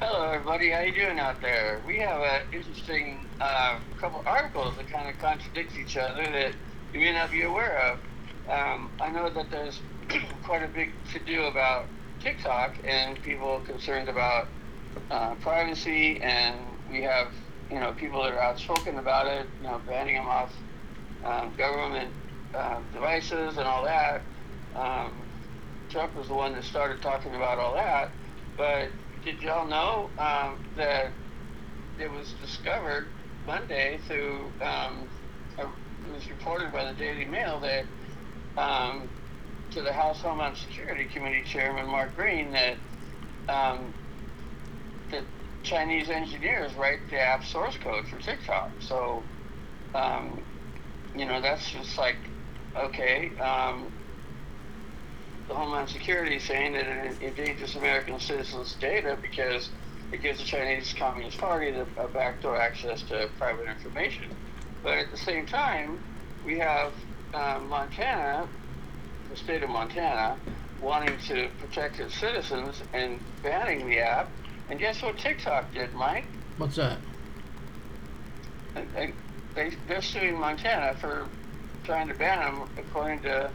Hello, everybody. How you doing out there? We have an interesting uh, couple articles that kind of contradict each other that you may not be aware of. Um, I know that there's quite a big to do about TikTok and people concerned about uh, privacy, and we have you know people that are outspoken about it, you know, banning them off um, government uh, devices and all that. Um, Trump was the one that started talking about all that, but did y'all know um, that it was discovered Monday through um, a, it was reported by the Daily Mail that um, to the House Homeland Security Committee Chairman Mark Green that um, that Chinese engineers write the app source code for TikTok. So um, you know that's just like okay. The Homeland Security saying that it endangers American citizens' data because it gives the Chinese Communist Party the, a backdoor access to private information. But at the same time, we have um, Montana, the state of Montana, wanting to protect its citizens and banning the app. And guess what TikTok did, Mike? What's that? They, they, they're suing Montana for trying to ban them according to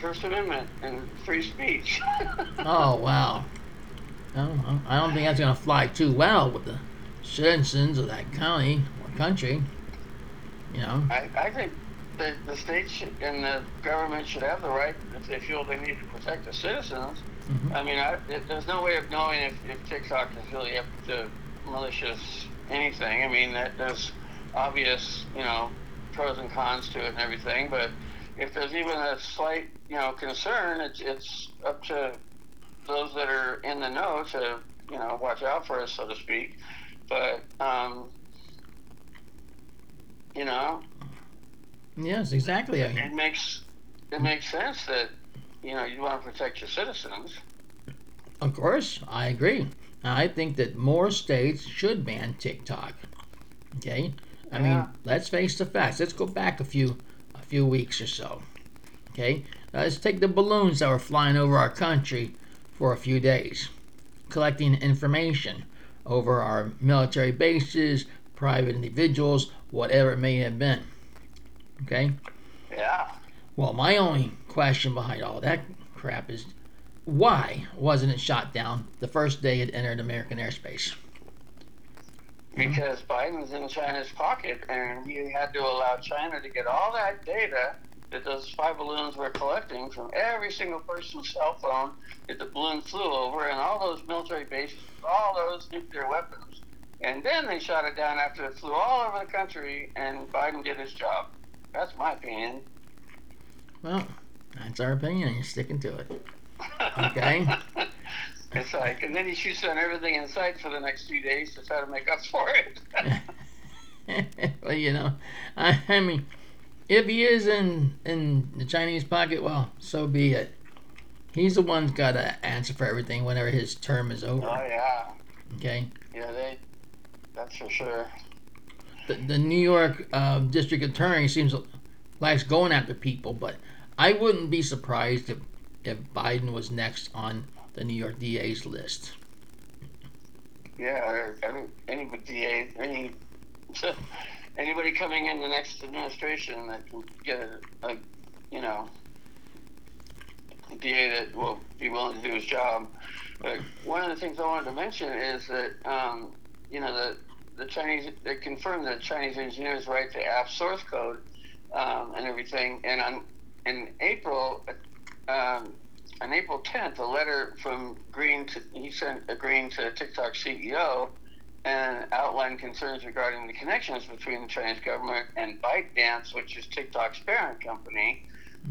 First Amendment and free speech. oh wow! I don't, I don't think that's gonna fly too well with the citizens of that county or country. You know. I, I think the the state should, and the government should have the right if they feel they need to protect the citizens. Mm-hmm. I mean, I, it, there's no way of knowing if, if TikTok is really up to malicious anything. I mean, that there's obvious, you know, pros and cons to it and everything, but if there's even a slight, you know, concern, it's it's up to those that are in the know to, you know, watch out for us, so to speak. But, um, you know. Yes, exactly. It, it makes it makes sense that you know you want to protect your citizens. Of course, I agree. I think that more states should ban TikTok. Okay, I yeah. mean, let's face the facts. Let's go back a few few weeks or so. Okay, let's take the balloons that were flying over our country for a few days, collecting information over our military bases, private individuals, whatever it may have been. Okay? Yeah. Well, my only question behind all that crap is why wasn't it shot down the first day it entered American airspace? Because Biden's in China's pocket, and we had to allow China to get all that data that those spy balloons were collecting from every single person's cell phone that the balloon flew over, and all those military bases, all those nuclear weapons. And then they shot it down after it flew all over the country, and Biden did his job. That's my opinion. Well, that's our opinion, and you're sticking to it. Okay. It's like, and then he shoots on everything in sight for the next few days to try to make up for it. well, you know, I, I mean, if he is in in the Chinese pocket, well, so be it. He's the one's got to answer for everything whenever his term is over. Oh yeah. Okay. Yeah, they. That's for sure. The, the New York uh, district attorney seems likes going after people, but I wouldn't be surprised if if Biden was next on the New York DA's list. Yeah, any, DA, any anybody coming in the next administration that can get a, a you know, a DA that will be willing to do his job. But one of the things I wanted to mention is that um, you know the the Chinese they confirmed that Chinese engineers write the app source code um, and everything. And on in April, um, on April 10th, a letter from Green to, he sent a Green to TikTok CEO and outlined concerns regarding the connections between the Chinese government and ByteDance, which is TikTok's parent company.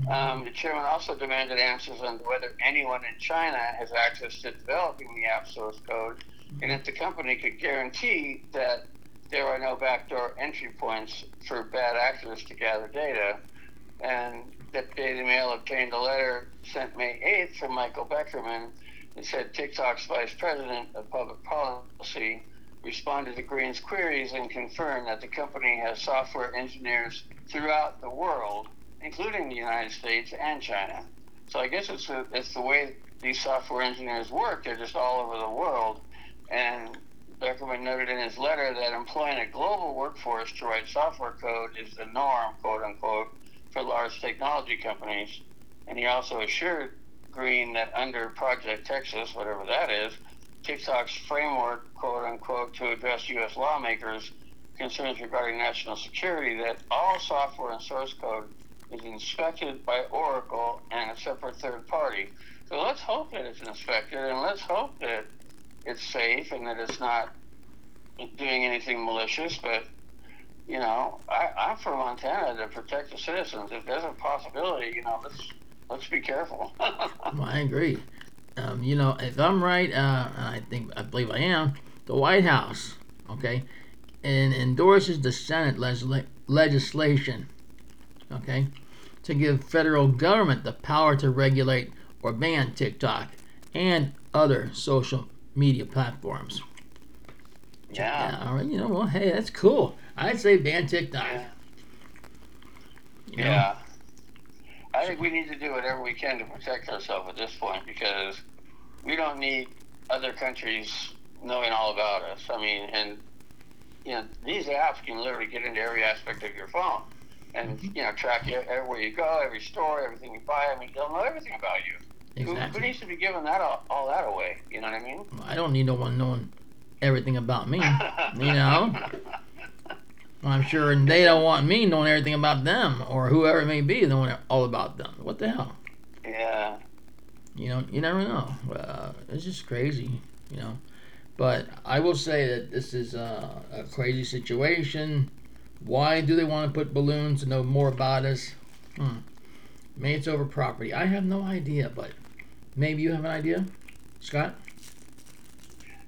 Um, the chairman also demanded answers on whether anyone in China has access to developing the app source code and if the company could guarantee that there are no backdoor entry points for bad actors to gather data. And that Daily Mail obtained a letter sent May 8th from Michael Beckerman and said TikTok's vice president of public policy responded to Green's queries and confirmed that the company has software engineers throughout the world, including the United States and China. So I guess it's, a, it's the way these software engineers work. They're just all over the world. And Beckerman noted in his letter that employing a global workforce to write software code is the norm, quote unquote, for large technology companies. And he also assured Green that under Project Texas, whatever that is, TikTok's framework, quote unquote, to address U.S. lawmakers' concerns regarding national security, that all software and source code is inspected by Oracle and a separate third party. So let's hope that it's inspected and let's hope that it's safe and that it's not doing anything malicious. But, you know, I, I'm for Montana to protect the citizens. If there's a possibility, you know, let's let's be careful. well, I agree. Um, you know, if I'm right, uh, I think I believe I am. The White House, okay, and endorses the Senate legisla- legislation, okay, to give federal government the power to regulate or ban TikTok and other social media platforms. Yeah. yeah all right. You know, well, hey, that's cool. I'd say ban TikTok. Yeah. You know? yeah. I think we need to do whatever we can to protect ourselves at this point because we don't need other countries knowing all about us. I mean, and you know, these apps can literally get into every aspect of your phone and Mm-hmm. you know track you everywhere you go, every store, everything you buy. I mean, they'll know everything about you. Who, who needs to be giving that all, all that away? You know what I mean? I don't need no one knowing everything about me. You know, I'm sure they don't want me knowing everything about them or whoever it may be knowing all about them. What the hell? Yeah. You know, you never know. Uh, it's just crazy, you know. But I will say that this is uh, a crazy situation. Why do they want to put balloons to know more about us? Hmm. Maybe it's over property. I have no idea, but maybe you have an idea, Scott.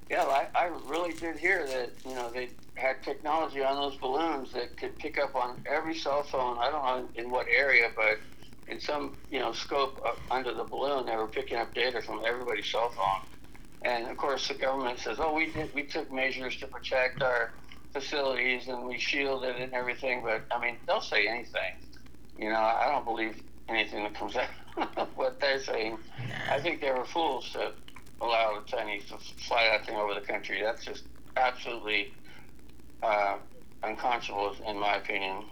Yeah, I, I really did hear that, you know, they had technology on those balloons that could pick up on every cell phone. I don't know in what area, but in some, you know, scope under the balloon, they were picking up data from everybody's cell phone. And of course, the government says, "Oh, we did, we took measures to protect our facilities and we shielded and everything." But I mean, they'll say anything. You know, I don't believe anything that comes out of what they're saying. I think they were fools to allow the Chinese to fly that thing over the country. That's just absolutely uh, unconscionable, in my opinion.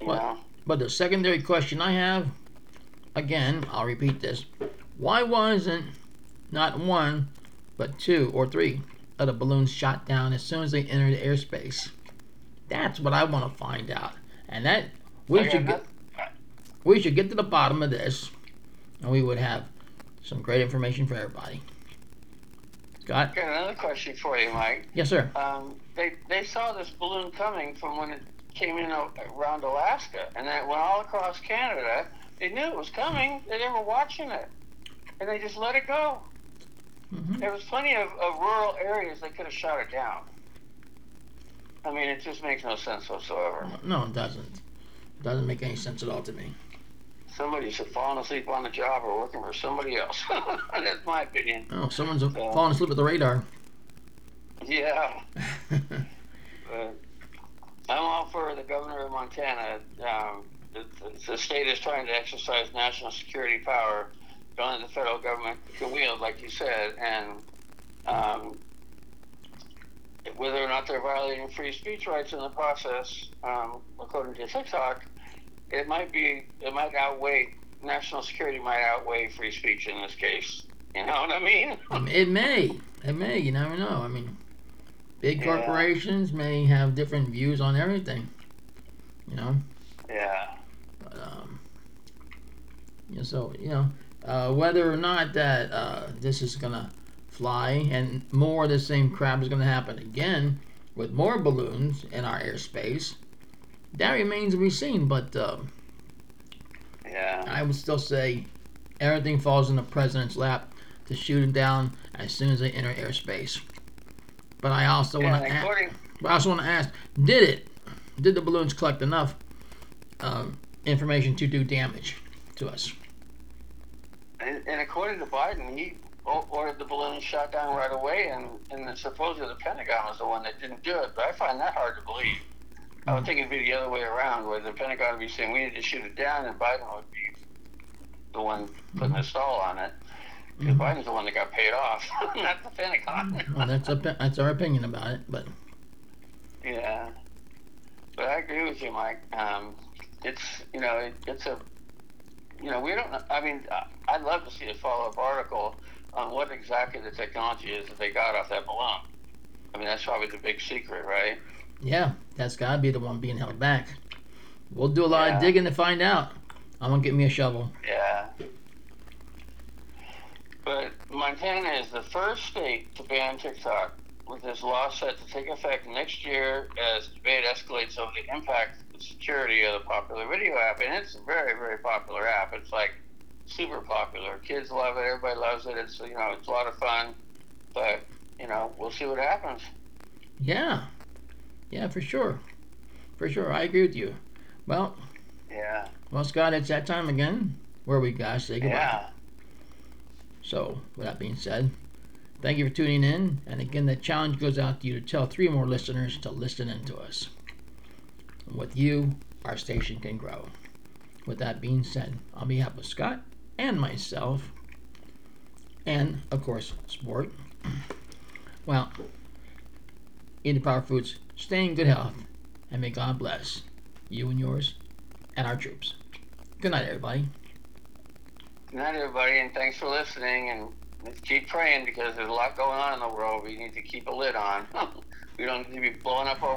You What? know? But the secondary question I have, again, I'll repeat this: Why wasn't not one, but two or three of the balloons shot down as soon as they entered the airspace? That's what I want to find out, and that we Okay, should get that- we should get to the bottom of this, and we would have some great information for everybody. Scott, Got another question for you, Mike. yes, sir. Um, they they saw this balloon coming from when it came in around Alaska, and then it went all across Canada. They knew it was coming. They were watching it, and they just let it go. hmm There was plenty of, of rural areas they could have shot it down. I mean, it just makes no sense whatsoever. No, it doesn't. It doesn't make any sense at all to me. Somebody's falling asleep on the job or working for somebody else. That's my opinion. Oh, someone's falling asleep at the radar. Yeah. I'm all for the governor of Montana. Um, the, the, the state is trying to exercise national security power, don't the federal government can wield, like you said, and um, whether or not they're violating free speech rights in the process, um, according to TikTok, it might be it might outweigh national security might outweigh free speech in this case. You know what I mean? It may. It may. You never know. I mean, big Yeah. corporations may have different views on everything. You know. Yeah. But, um, yeah, so you know, uh, whether or not that uh, this is gonna fly and more of the same crap is gonna happen again with more balloons in our airspace, that remains to be seen. But um, Yeah. I would still say everything falls in the president's lap to shoot them down as soon as they enter airspace. But I also want to ask. But I also want to ask: Did it? Did the balloons collect enough um, information to do damage to us? And, and according to Biden, he ordered the balloon shot down right away, and, and supposedly the Pentagon was the one that didn't do it. But I find that hard to believe. I would think it'd be the other way around, where the Pentagon would be saying we need to shoot it down, and Biden would be the one putting the stall on it. Because Mhm. Biden's the one that got paid off, not the Pentagon. Well, that's a, that's our opinion about it, but Yeah, but I agree with you, Mike. Um, it's you know it, it's a you know we don't. I mean, I'd love to see a follow up article on what exactly the technology is that they got off that balloon. I mean, that's probably the big secret, right? Yeah, that's got to be the one being held back. We'll do a lot Yeah. of digging to find out. I'm gonna get me a shovel. Yeah. But Montana is the first state to ban TikTok, with this law set to take effect next year as debate escalates over the impact of security of the popular video app. And it's a very, very popular app. It's like super popular. Kids love it. Everybody loves it. It's you know it's a lot of fun. But you know we'll see what happens. Yeah, yeah, for sure, for sure. I agree with you. Well, Yeah. well, Scott, it's that time again where we gotta say goodbye. Yeah. So, with that being said, thank you for tuning in. And again, the challenge goes out to you to tell three more listeners to listen in to us. And with you, our station can grow. With that being said, on behalf of Scott and myself, and of course, Sport, well, the power foods, stay in good health, and may God bless you and yours and our troops. Good night, everybody. Good night, everybody, and thanks for listening. And let's keep praying because there's a lot going on in the world. We need to keep a lid on. we don't need to be blowing up our